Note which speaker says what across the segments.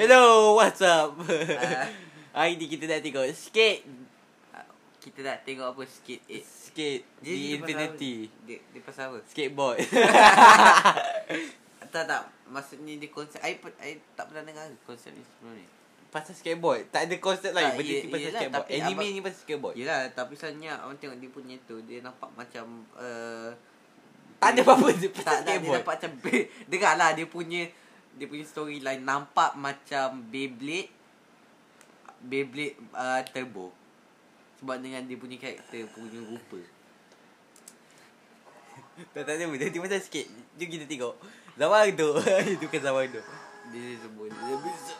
Speaker 1: sikit
Speaker 2: Hello, what's up?
Speaker 1: Ah.
Speaker 2: Hari ni kita nak tengok skate
Speaker 1: Kita nak tengok apa sikit eh.
Speaker 2: Skate
Speaker 1: Dia-
Speaker 2: di
Speaker 1: dia
Speaker 2: Infinity?
Speaker 1: Dia, dia pasal apa?
Speaker 2: Skateboard
Speaker 1: Tak tak Maksudnya dia konsep I, I tak pernah dengar konsep ni sebelum ni
Speaker 2: Pasal skateboard Tak ada konsep lain Benda ni pasal
Speaker 1: yelah,
Speaker 2: skateboard Anime
Speaker 1: abang-
Speaker 2: ni pasal skateboard
Speaker 1: Yelah tapi sebenarnya Orang tengok dia punya tu Dia nampak macam uh,
Speaker 2: Tak ada apa-apa pasal
Speaker 1: tak dia
Speaker 2: skateboard
Speaker 1: nampak macam Dengar lah dia punya Dia punya storyline Nampak macam Beyblade Beyblade uh, Turbo Sebab dengan dia punya karakter Punya rupa
Speaker 2: Tak tak ada apa Dia pasal skate Jom kita tengok Zaman tu Itu kan zaman tu
Speaker 1: Dia sebut dia bisa.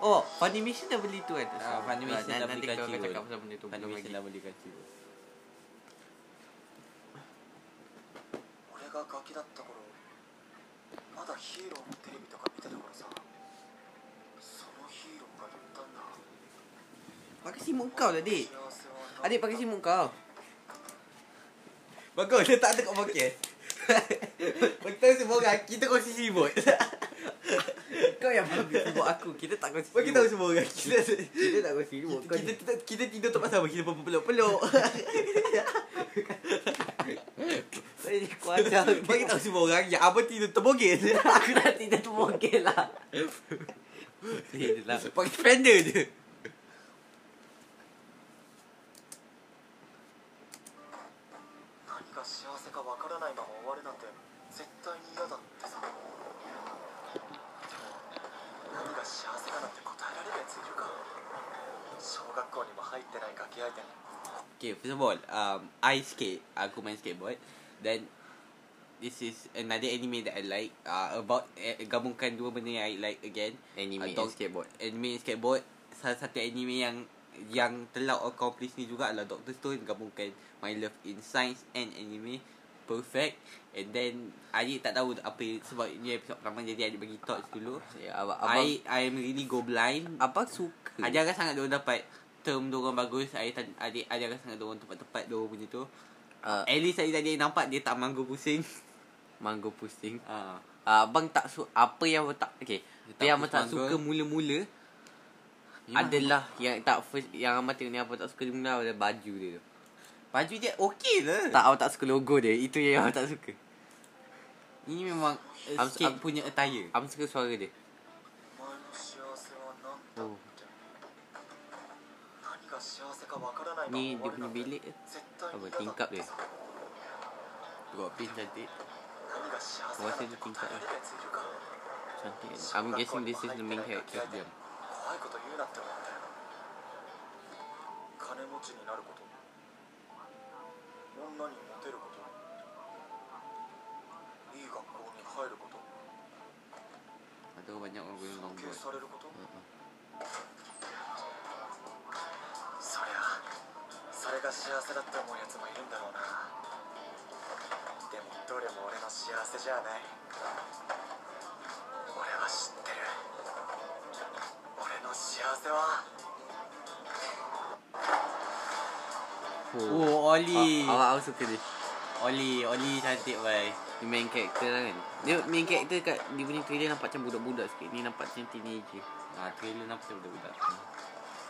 Speaker 1: Oh, Funimation dah beli tu kan?
Speaker 2: Ah, Funimation
Speaker 1: Ah,
Speaker 2: dah
Speaker 1: nanti
Speaker 2: beli
Speaker 1: kau akan
Speaker 2: Crunchyroll.
Speaker 1: cakap pasal benda tu belum
Speaker 2: Funimation
Speaker 1: lagi.
Speaker 2: dah beli kacu
Speaker 3: 俺がガキだった頃まだヒーローの
Speaker 1: Pakai simuk kau lah,
Speaker 3: adik.
Speaker 1: Adik pakai simuk kau.
Speaker 2: Bagus, dia tak ada kat pocket. Kita semua orang, kita kongsi sibuk.
Speaker 1: kau yang bagi sibuk aku, kita tak kongsi
Speaker 2: sibuk. Kita tahu semua orang. Kita,
Speaker 1: kita tak kongsi sibuk. Kita,
Speaker 2: kita, kita, kita, tidur tempat sama, kita peluk-peluk.
Speaker 1: Kuasa
Speaker 2: Bagi tahu semua orang Yang apa tidur terbogel
Speaker 1: Aku dah tidur terbogel lah. Eh, lah
Speaker 2: Pakai fender je Okay, first of all, um, I skate. Aku main skateboard. Then, this is another anime that I like. Uh, about uh, gabungkan dua benda yang I like again.
Speaker 1: Anime
Speaker 2: uh,
Speaker 1: and skateboard.
Speaker 2: Anime and skateboard. Salah satu anime yang yang telah accomplish ni juga adalah Doctor Stone gabungkan my love in science and anime perfect and then I tak tahu apa sebab ni episod pertama jadi I bagi thoughts dulu
Speaker 1: yeah, abang,
Speaker 2: I I am really go blind
Speaker 1: apa suka
Speaker 2: ajar sangat dia dapat Term diorang bagus Adik, tan- adik, agak sangat diorang tempat-tempat Diorang punya tu
Speaker 1: Uh,
Speaker 2: At least adik tadi nampak Dia tak manggu pusing
Speaker 1: mangga pusing.
Speaker 2: Ah,
Speaker 1: Uh, abang tak su apa yang abang tak okay.
Speaker 2: tak
Speaker 1: Yang abang tak suka mula-mula adalah yang tak first yang abang tengok ni abang tak suka dia mula adalah baju dia tu.
Speaker 2: Baju dia okey lah
Speaker 1: Tak abang tak suka logo dia. Itu yang abang tak suka.
Speaker 2: Ini memang uh,
Speaker 1: Am-
Speaker 2: Skate punya attire
Speaker 1: Abang suka suara dia. Ni
Speaker 3: 終
Speaker 1: dia
Speaker 3: わる
Speaker 1: punya
Speaker 3: なんて
Speaker 1: bilik ke?
Speaker 3: 絶対
Speaker 1: Apa
Speaker 3: に嫌だ
Speaker 1: tingkap
Speaker 3: って
Speaker 1: dia?
Speaker 3: さ
Speaker 2: Tengok pin cantik
Speaker 3: 何が幸せかなんて答えられるやついるか
Speaker 1: Cantik. I'm guessing this is the main character. Dia.
Speaker 3: 怖いこと言うなって思ったよ金持ちになること女にモテることいい学校に入ること
Speaker 2: Ada orang banyak orang guna
Speaker 3: 尊
Speaker 2: longboard
Speaker 3: 敬 それが幸せだって思うやつもいるんだろうなでもどれも俺の幸せじゃない俺は知ってる俺の幸せは
Speaker 2: Oh Oli
Speaker 1: Awak awak suka dia.
Speaker 2: Oli Oli cantik bhai
Speaker 1: Dia main character lah kan. Dia main character kat dia punya trailer nampak macam budak-budak sikit. Ni nampak macam teenager.
Speaker 2: Ah, trailer nampak macam budak-budak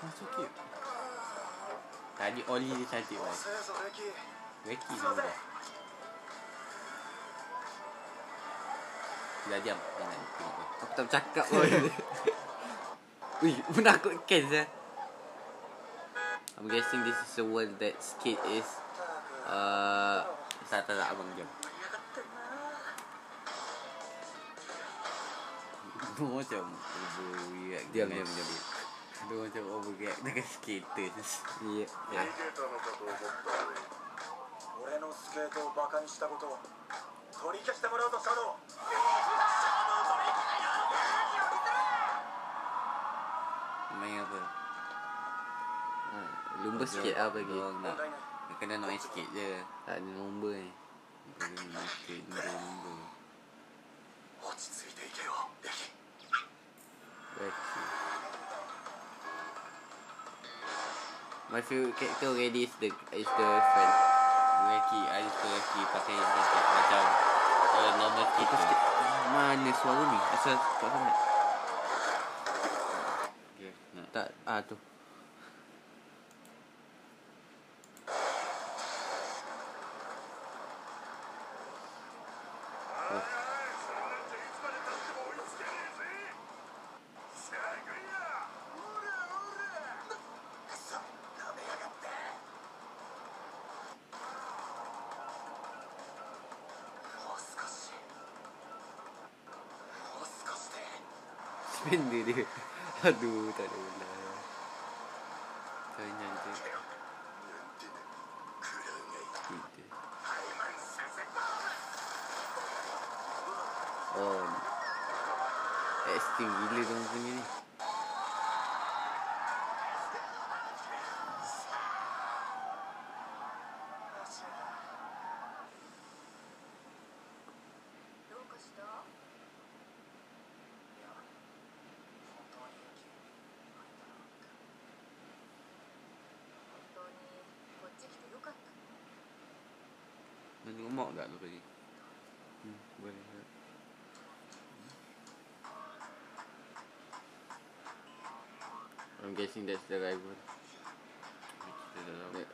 Speaker 2: Oh so cute Tadi Oli dia cantik
Speaker 3: wei. Reki
Speaker 2: dia. Dah diam.
Speaker 1: Aku tak bercakap oi. Ui, menakut Ken saya. I'm guessing this is the one that skate is. Uh,
Speaker 2: tak tak tak abang jom.
Speaker 3: Macam Ibu react Diam diam diam ってるな
Speaker 2: Dia macam overreact
Speaker 1: diam,
Speaker 2: dengan-
Speaker 1: diam, diam.
Speaker 2: Dia macam overreact dengan skater
Speaker 1: Ya.
Speaker 3: 逃げたのかと思った俺のスケートをバカにしたことを取り消してもらうぞシャドウ
Speaker 2: Main apa
Speaker 1: Uh, lumba sikit lah bagi.
Speaker 2: Nak kena nak sikit je
Speaker 1: Tak ada lumba ni.
Speaker 2: Main sikit Lumba
Speaker 3: 落ち着いていけよレキ
Speaker 1: My favorite character already is the is the friend.
Speaker 2: Lelaki, I suka lelaki pakai macam uh, normal
Speaker 1: kita. Mana suara ni? Asal tak sangat.
Speaker 3: Okay. Nah. Tak, ah tu.
Speaker 1: Spender dia. Aduh, tak ada bola. Kau nyanyi. Kita. Oh. Extreme gila tu punya ni. Nak tengok mak tak lepas ni? Hmm, boleh. I'm guessing that's the rival.
Speaker 2: Dah.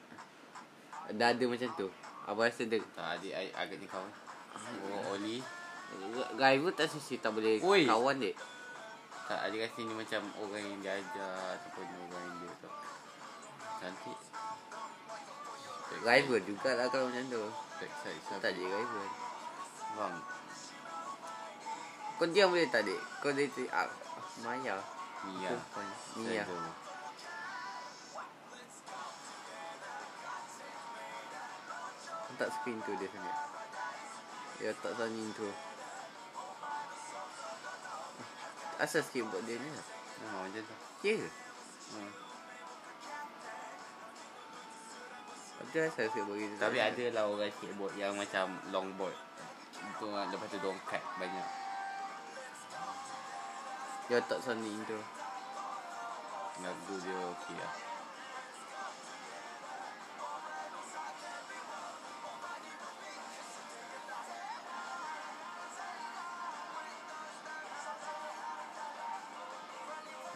Speaker 1: Dah ada macam tu. Apa rasa dia
Speaker 2: Tak, adik I agaknya kawan. Oh, Oli.
Speaker 1: Rival tak sisi tak boleh
Speaker 2: Oi.
Speaker 1: kawan dia.
Speaker 2: Tak, adik rasa ni macam orang yang dia ajar ataupun orang yang dia tu. Cantik.
Speaker 1: Rival juga lah kalau macam tu.
Speaker 2: Backside siapa?
Speaker 1: Tak ada rival.
Speaker 2: Bang.
Speaker 1: Kau diam boleh tak dek? Kau dia tu ah, Maya.
Speaker 2: Mia.
Speaker 1: Mia. Tak screen tu dia sangat. Ya tak sunny tu. Asal skateboard dia ni lah.
Speaker 2: Oh, macam tu.
Speaker 1: Ya ke?
Speaker 2: Hmm.
Speaker 1: Ada asal skateboard dia.
Speaker 2: Tapi ada lah orang skateboard yang macam longboard. Itu lepas tu diorang cut banyak.
Speaker 1: Ya tak sunny tu.
Speaker 2: Lagu dia okey lah.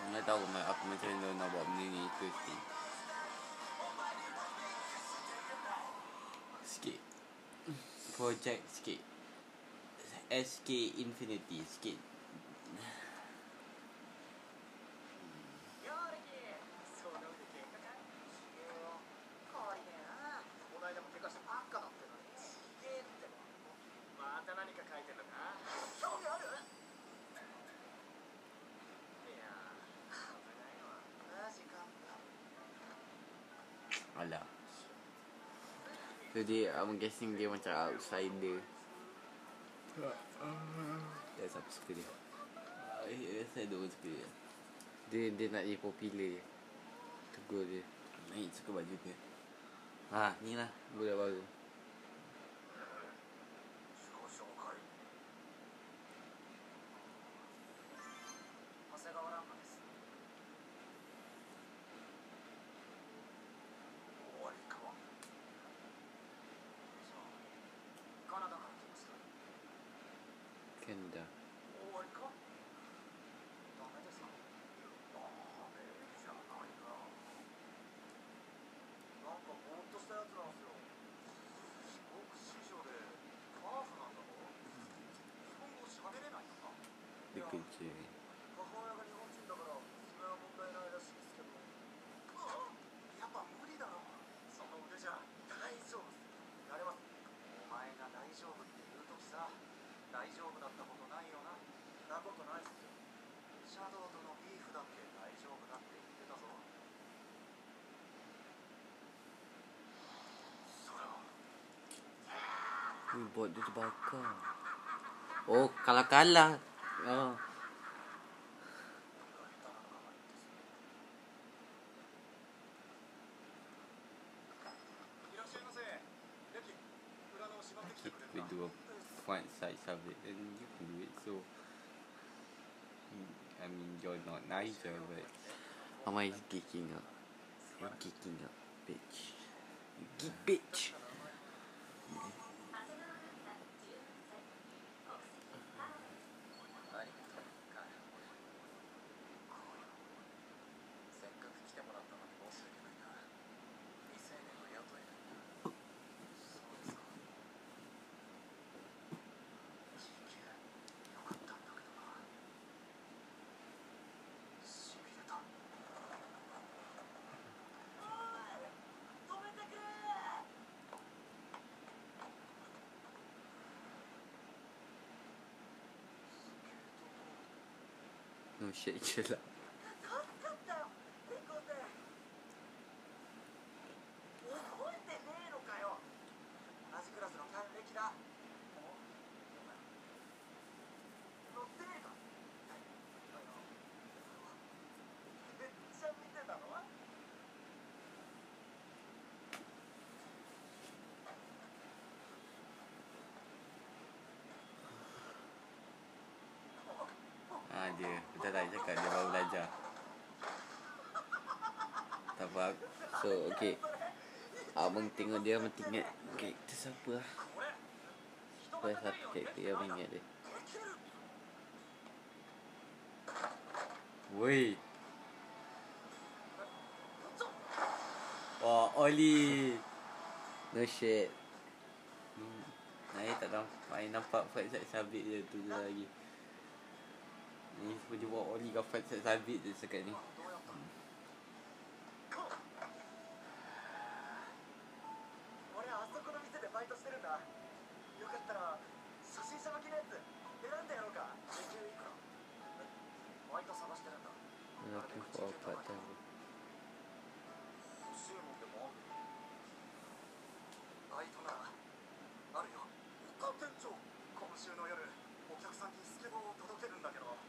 Speaker 2: Nak tahu ma- apa macam mana nak buat benda ni itu si. Sikit. Project sikit. SK Infinity sikit. Alah.
Speaker 1: So dia I'm guessing dia macam outsider.
Speaker 2: Dia siapa suka dia? Saya ada orang suka dia.
Speaker 1: Dia dia nak jadi popular. Tegur dia.
Speaker 2: Naik suka baju dia. Ha, ni lah.
Speaker 1: Budak baru.
Speaker 3: 101中日本人だから、それはもったいないらしいですけど。やっぱ無理だろ。その腕じゃ。大丈夫。お前が大丈夫って言うとさ。大丈夫だったことないよな。なことないっすよ。シャドウとのビーフだって、大丈夫だって言ってたぞ。おっ、からかんら dito baka. Oh, kalakala. Oh.
Speaker 2: あ
Speaker 3: あ kick
Speaker 2: we do a point size of it and you can do it so I mean you're not nicer but
Speaker 1: oh, am I geeking up? I'm geeking up bitch. You geek bitch.
Speaker 2: Oh shit, je lah. Kita tak lah, cakap dia baru belajar Tak apa So okay Abang tengok dia Abang tengok Okay Itu siapa lah Siapa satu karakter Abang ingat dia Woi. Wah, oh, Oli. No shit. Hmm. Tak nampak Main nampak fight side sabit je tu lagi. Ni semua jumpa Oli Gafan Syed Sabit je sekat ni Looking for a part time.
Speaker 3: バイトならあるよ他店長今週の夜お客さんにスケボーを届けるんだけど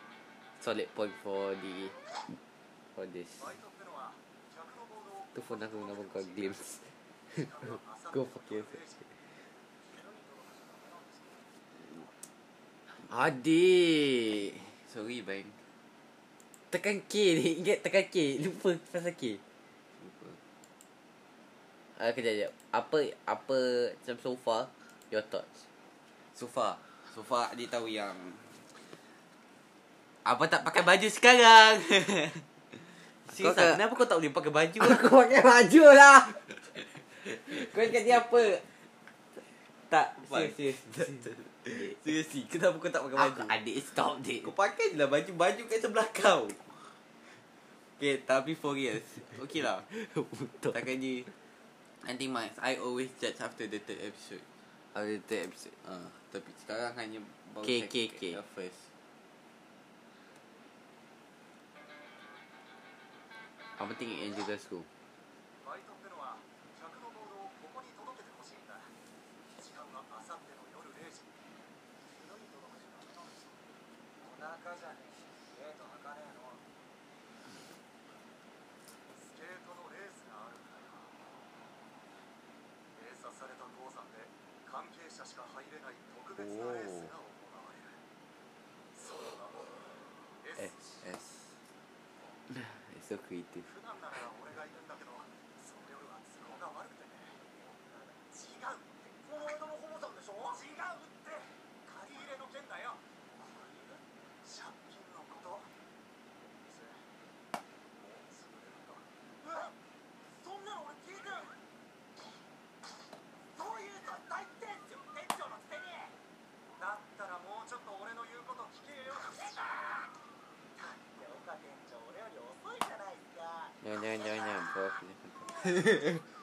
Speaker 1: solid point for the for this. Tu phone aku nama kau glimpse. Go fuck yourself. Adi,
Speaker 2: sorry bang.
Speaker 1: Tekan K ni, ingat tekan K, lupa pasal K.
Speaker 2: Lupa.
Speaker 1: Uh, kejap, kejap. Apa, apa, macam so far, your thoughts?
Speaker 2: So far, so far dia tahu yang apa tak pakai baju sekarang.
Speaker 1: Kau
Speaker 2: Serius
Speaker 1: kan-
Speaker 2: tak? Kenapa kau tak boleh pakai baju?
Speaker 1: Aku pakai baju lah. Kau ingat dia apa? Tak, serius, serius.
Speaker 2: Kenapa kau tak pakai baju?
Speaker 1: Aku adik stop dik.
Speaker 2: Kau pakai je lah baju Baju kat sebelah kau Okay tapi for reals Okay lah
Speaker 1: Betul.
Speaker 2: Takkannya Nanti Max I always judge after the third episode
Speaker 1: Ada tu episode.
Speaker 2: uh, Tapi sekarang hanya
Speaker 1: K,
Speaker 2: check
Speaker 1: K, K.
Speaker 2: the first
Speaker 1: Apa penting Angela School?
Speaker 3: バイトってのは客のボードをここに届けてほしいんだ。時間はあさっての夜0時。昼に届くじゃダメなんですよお腹じゃねえ。ゲート開かねえ。のスケートのレースがあるんだよ閉鎖された鉱山で関係者しか入れない特別なレース
Speaker 1: so creative. Jangan,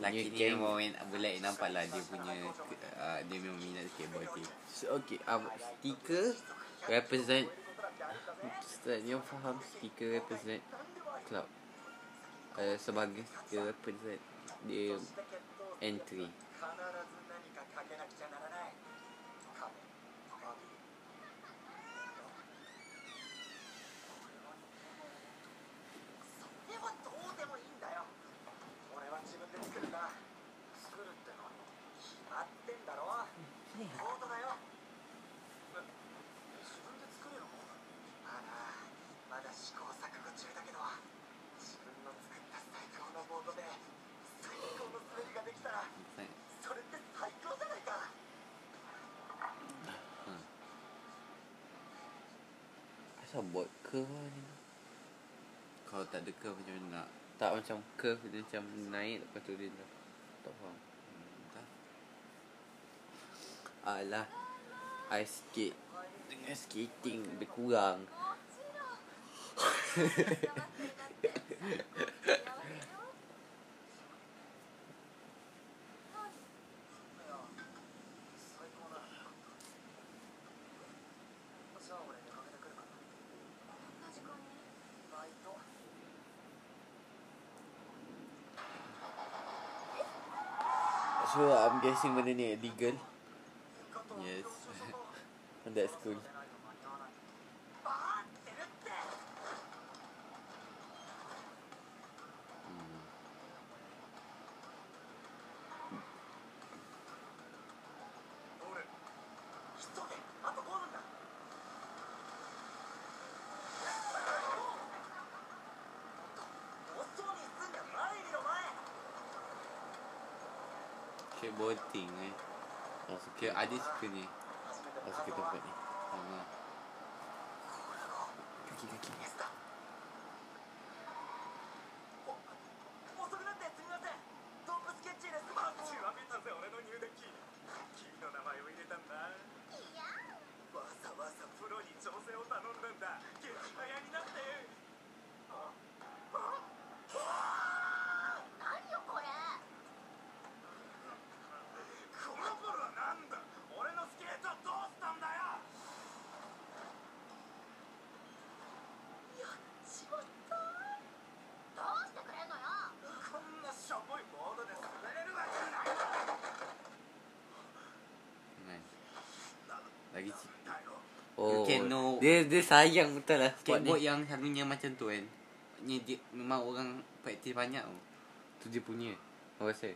Speaker 2: laki dia main boleh nampak lah dia punya uh, dia memang minat skateboard tu.
Speaker 1: So, okay, um, apa uh, stiker represent? Stiker yang faham stiker represent club uh, sebagai stiker represent dia entry. Macam buat curve lah ni. Kalau tak ada curve macam mana nak? Tak macam curve dia macam naik lepas tu dia Tak faham. Hmm, Entah. Alah Ice skate. Dengan skating lebih kurang. guessing benda ni illegal. Yes.
Speaker 3: And that's cool.
Speaker 1: skateboarding eh. Oh, suka. Adik suka ni. Oh, suka tempat ni. Sama. Kaki-kaki.
Speaker 3: Stop. pakai.
Speaker 1: Oh.
Speaker 2: You can know.
Speaker 1: Dia dia sayang betul lah
Speaker 2: Skateboard
Speaker 1: ni.
Speaker 2: yang selalunya macam tu kan. Ni dia memang orang praktis banyak tu.
Speaker 1: Tu dia punya. Oh, rasa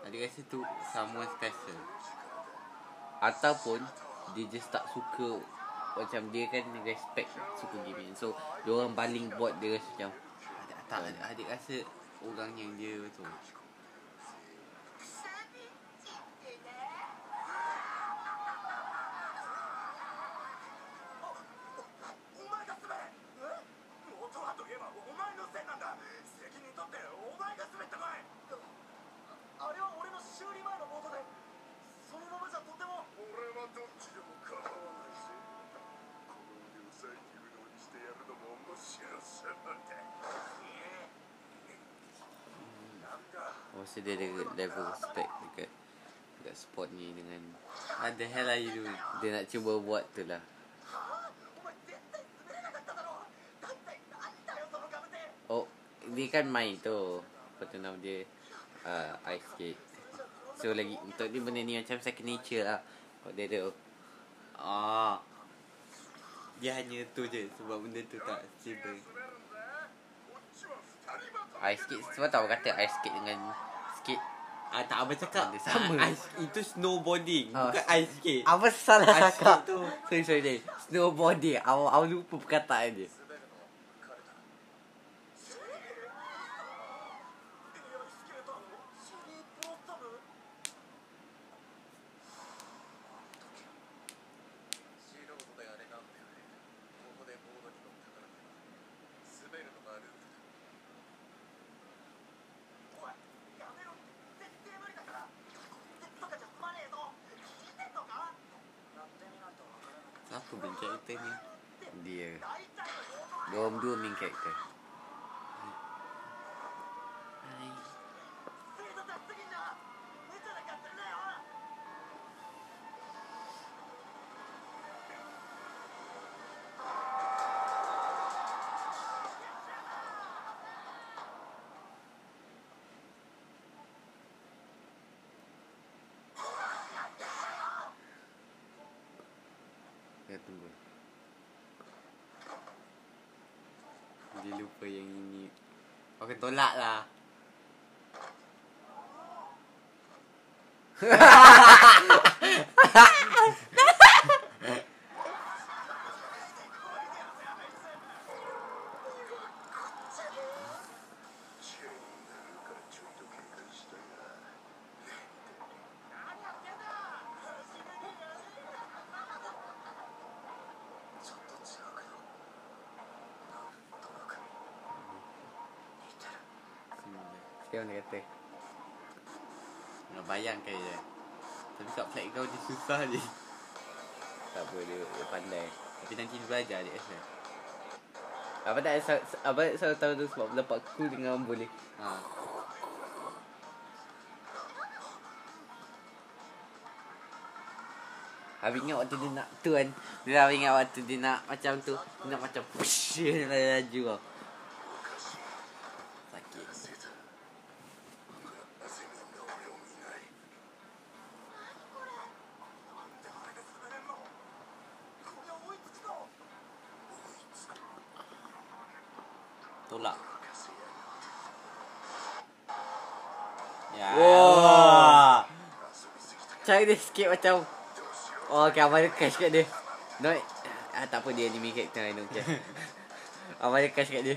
Speaker 2: Ada rasa tu someone special
Speaker 1: Ataupun Dia just tak suka Macam dia kan respect Suka gini So dia orang baling buat dia rasa macam
Speaker 2: Tak lah Adik rasa Orang yang dia tu
Speaker 1: Mesti dia ada level spek dekat Dekat spot ni dengan
Speaker 2: What the hell are you doing?
Speaker 1: Dia nak cuba buat tu lah. Oh Dia kan main tu. Apa tu nama dia? Uh, Ice skate. So lagi Untuk dia benda ni macam second nature lah. Kau dia tu.
Speaker 2: Ah. Dia hanya tu je sebab benda tu tak stable.
Speaker 1: Ice skate sebab tahu kata ice skate dengan
Speaker 2: Ah, tak apa cakap.
Speaker 1: Sama.
Speaker 2: Ice, itu snowboarding.
Speaker 1: Oh,
Speaker 2: Bukan ice skate.
Speaker 1: Apa salah cakap?
Speaker 2: Tu.
Speaker 1: Sorry, sorry. Snowboarding. Awak lupa perkataan dia.
Speaker 2: main character ni?
Speaker 1: Dia. Dua-dua main character.
Speaker 2: Lupa yang ini. Pakai tolak lah.
Speaker 1: Sekarang dia kata.
Speaker 2: Nak bayangkan je. Tapi kat flat kau dia susah je.
Speaker 1: Tak apa dia, dia pandai.
Speaker 2: Tapi nanti dia belajar dia rasa.
Speaker 1: Apa tak apa selalu tahu tu sebab dapat cool dengan boleh.
Speaker 2: Ha.
Speaker 1: Habis ingat waktu dia nak tu kan. Dia habis ingat waktu dia nak macam tu. Dia nak macam push dia laju tau.
Speaker 2: tolak. Ya.
Speaker 1: Wah. Cari dia sikit macam Oh, okay, Abang dia cash kat dia. Noi. Ah, tak apa dia anime character ni. Okay. Abang dia cash kat dia.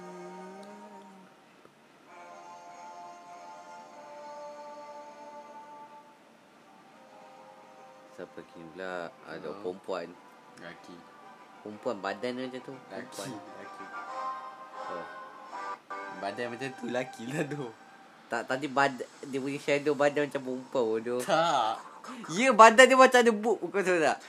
Speaker 1: Siapa kini pula Ada
Speaker 2: Oh.
Speaker 1: perempuan
Speaker 2: Laki.
Speaker 1: Perempuan badan dia macam tu
Speaker 2: Laki. Laki.
Speaker 1: oh.
Speaker 2: Badan macam tu laki lah tu.
Speaker 1: Tak tadi badan Dia punya shadow badan macam perempuan bodoh
Speaker 2: Tak.
Speaker 1: Ya badan dia macam ada book Kau tahu tak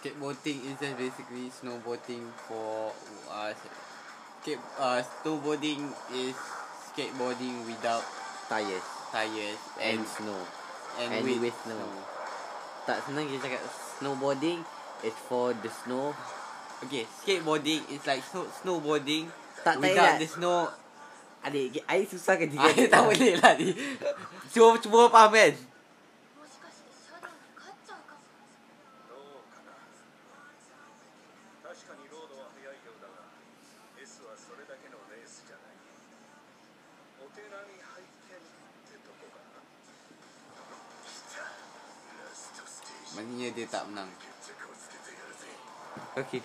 Speaker 2: Skateboarding is just basically snowboarding for uh, skate uh, snowboarding is skateboarding without
Speaker 1: Tires
Speaker 2: tires
Speaker 1: And
Speaker 2: and
Speaker 1: snow
Speaker 2: and,
Speaker 1: and
Speaker 2: with,
Speaker 1: with snow. Tak senang kita cakap Snowboarding is for the snow
Speaker 2: Okay, skateboarding is like snow, snowboarding
Speaker 1: Tak tak
Speaker 2: without
Speaker 1: ingat
Speaker 2: the snow.
Speaker 1: Adik Air susah kan dia
Speaker 2: Ah, tak boleh lah ni. Cuba cuba faham kan?
Speaker 1: Okay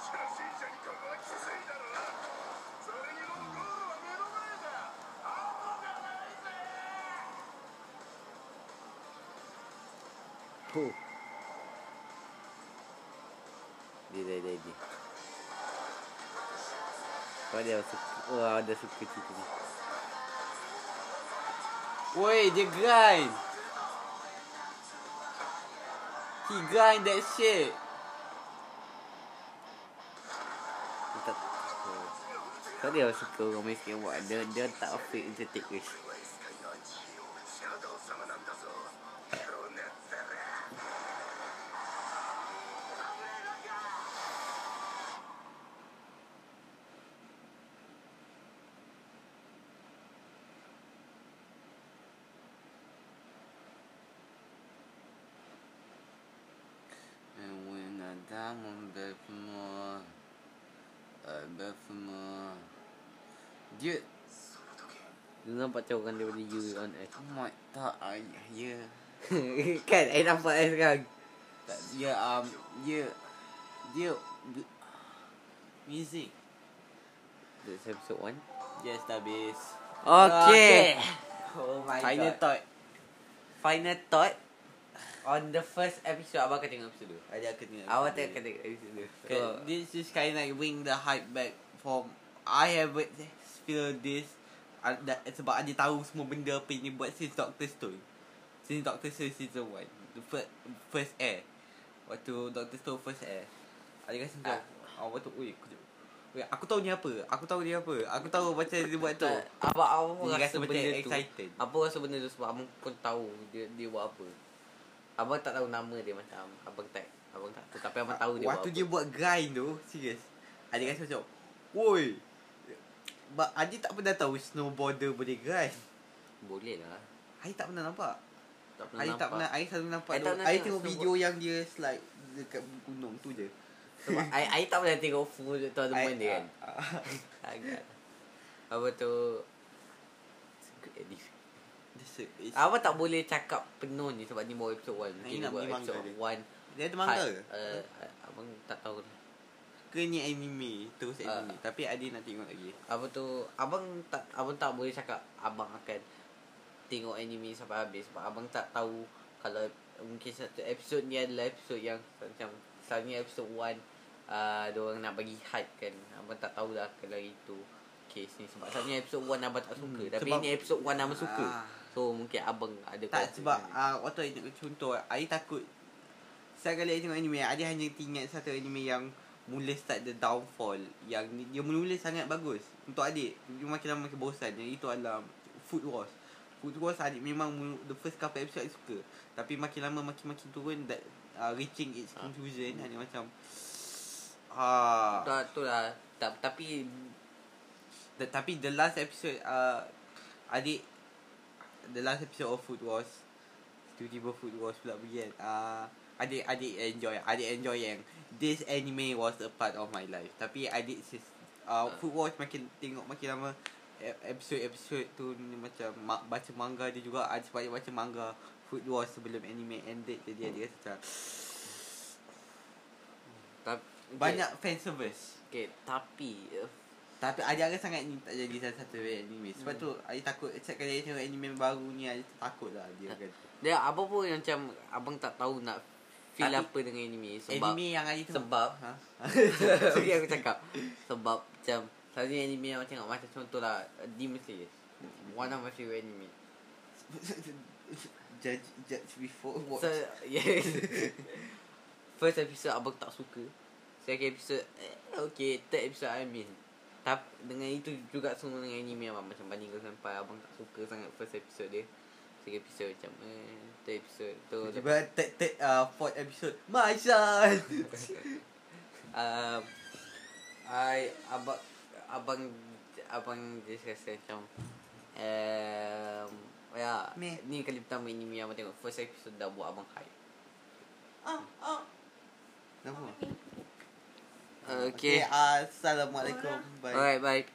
Speaker 3: 初心者にここはきついだろ
Speaker 2: Woi, dia grind. He grind that shit.
Speaker 1: Tak dia suka orang miskin buat dia dia tak afraid
Speaker 2: to. Tak, I, ya.
Speaker 1: Kan I nampak I sekarang
Speaker 2: Tak, Dia um dia dia music.
Speaker 1: That's episode 1.
Speaker 2: Yes, dah habis.
Speaker 1: Okay.
Speaker 2: Oh my
Speaker 1: Final
Speaker 2: god.
Speaker 1: thought. Final thought. On the first episode, Abang akan tengok episode 2.
Speaker 2: Ada aku tengok.
Speaker 1: Awak tak akan tengok episode 2.
Speaker 2: Okay, this is kind of like bring the hype back from I haven't feel this sebab ada tahu semua benda apa ini buat since Doctor Stone. Since Doctor Stone season 1. The first, first air. Waktu Doctor Stone first air. Ada rasa macam, ah. waktu, ui, ui, aku tahu ni apa. Aku tahu dia apa. Aku tahu macam dia buat tu.
Speaker 1: Abang pun
Speaker 2: Dia
Speaker 1: rasa
Speaker 2: rasa macam
Speaker 1: benda tu.
Speaker 2: excited.
Speaker 1: Abang rasa benda tu sebab abang pun tahu dia dia buat apa. Abang tak tahu nama dia macam abang tak abang tak tahu tapi abang tahu dia
Speaker 2: Waktu
Speaker 1: buat
Speaker 2: dia buat grind tu, serius. Ada rasa macam, woi. But Adi tak pernah tahu snowboarder boleh grind.
Speaker 1: apa. Boleh lah.
Speaker 2: Adi tak pernah nampak.
Speaker 1: Tak pernah
Speaker 2: tak
Speaker 1: nampak.
Speaker 2: pernah Air selalu nampak
Speaker 1: I
Speaker 2: tu.
Speaker 1: tak pernah
Speaker 2: Air
Speaker 1: tengok
Speaker 2: tengok video yang dia slide dekat gunung tu je.
Speaker 1: Sebab I, I tak pernah tengok full tournament dia kan.
Speaker 2: ah.
Speaker 1: Agak. Apa tu It's a good edit.
Speaker 2: This is- it's-
Speaker 1: Abang tak boleh cakap penuh ni sebab ni baru episode 1. Mungkin
Speaker 2: nak
Speaker 1: buat episode
Speaker 2: dia.
Speaker 1: 1.
Speaker 2: Dia ada manga ke?
Speaker 1: Uh, abang tak tahu.
Speaker 2: Ke ni anime Terus
Speaker 1: Ah.
Speaker 2: anime Tapi Adi nak tengok lagi.
Speaker 1: Apa tu abang tak abang tak boleh cakap abang akan tengok anime sampai habis. Sebab abang tak tahu kalau mungkin satu episod ni adalah episod yang macam selalunya episod 1 uh, orang nak bagi hype kan. Abang tak tahu lah kalau itu case ni. Sebab selalunya episod 1 abang tak suka.
Speaker 2: Hmm,
Speaker 1: tapi ni episod 1 abang suka.
Speaker 2: Ah.
Speaker 1: so mungkin abang ada
Speaker 2: Tak sebab uh, Waktu tengok contoh Adi takut Setiap kali tengok anime Adi hanya ingat satu anime yang Mula start the downfall Yang dia mula sangat bagus Untuk adik. Dia makin lama makin bosan. Yang itu adalah Food Wars. Food Wars adik memang The first couple episode suka. Tapi makin lama makin-makin turun that, uh, Reaching its
Speaker 1: Ah.
Speaker 2: conclusion. Adik macam Ah,
Speaker 1: tu, tu lah. Tak, tapi
Speaker 2: the, tapi the last episode uh, adik the last episode of Food Wars tiba-tiba Food Wars pula pergi kan. Uh, adik adik enjoy adik enjoy yang this anime was a part of my life. Tapi adik sis, uh, Food Wars makin tengok makin lama e- episode-episode tu ni macam ma- baca manga dia juga ada sebab dia baca manga Food Wars sebelum anime ended. Jadi adik rasa macam
Speaker 1: tapi
Speaker 2: banyak fan service.
Speaker 1: Okay, tapi uh,
Speaker 2: Tapi Adi agak sangat ni tak jadi salah satu anime. Sebab tu Adi takut setiap kali Adi tengok anime baru ni Adi takut lah dia kan.
Speaker 1: dia apa pun yang macam abang tak tahu nak feel
Speaker 2: Tapi-
Speaker 1: apa dengan anime? Sebab
Speaker 2: anime yang Adi tengok.
Speaker 1: sebab
Speaker 2: ha?
Speaker 1: Sorry aku cakap. Sebab macam Selalunya anime yang tengok Macam contoh lah uh, Demon Slayer. One of my favorite anime.
Speaker 2: Judge judge before watch.
Speaker 1: So yes. First episode abang tak suka. Second episode eh, Okay Third episode I mean. Tapi dengan itu juga semua dengan anime abang. Macam bandingkan sampai Abang tak suka sangat first episode dia Second episode macam eh, Third episode tu
Speaker 2: Tiba third third uh, fourth episode. My son.
Speaker 1: um, I abang abang abang just rasa macam um, ya
Speaker 2: Meh.
Speaker 1: ni kali pertama anime yang abang tengok first episode dah buat abang hype.
Speaker 2: ah ah. Nama.
Speaker 1: Okay.
Speaker 2: Okay. Uh, Assalamualaikum. Bye.
Speaker 1: Alright bye.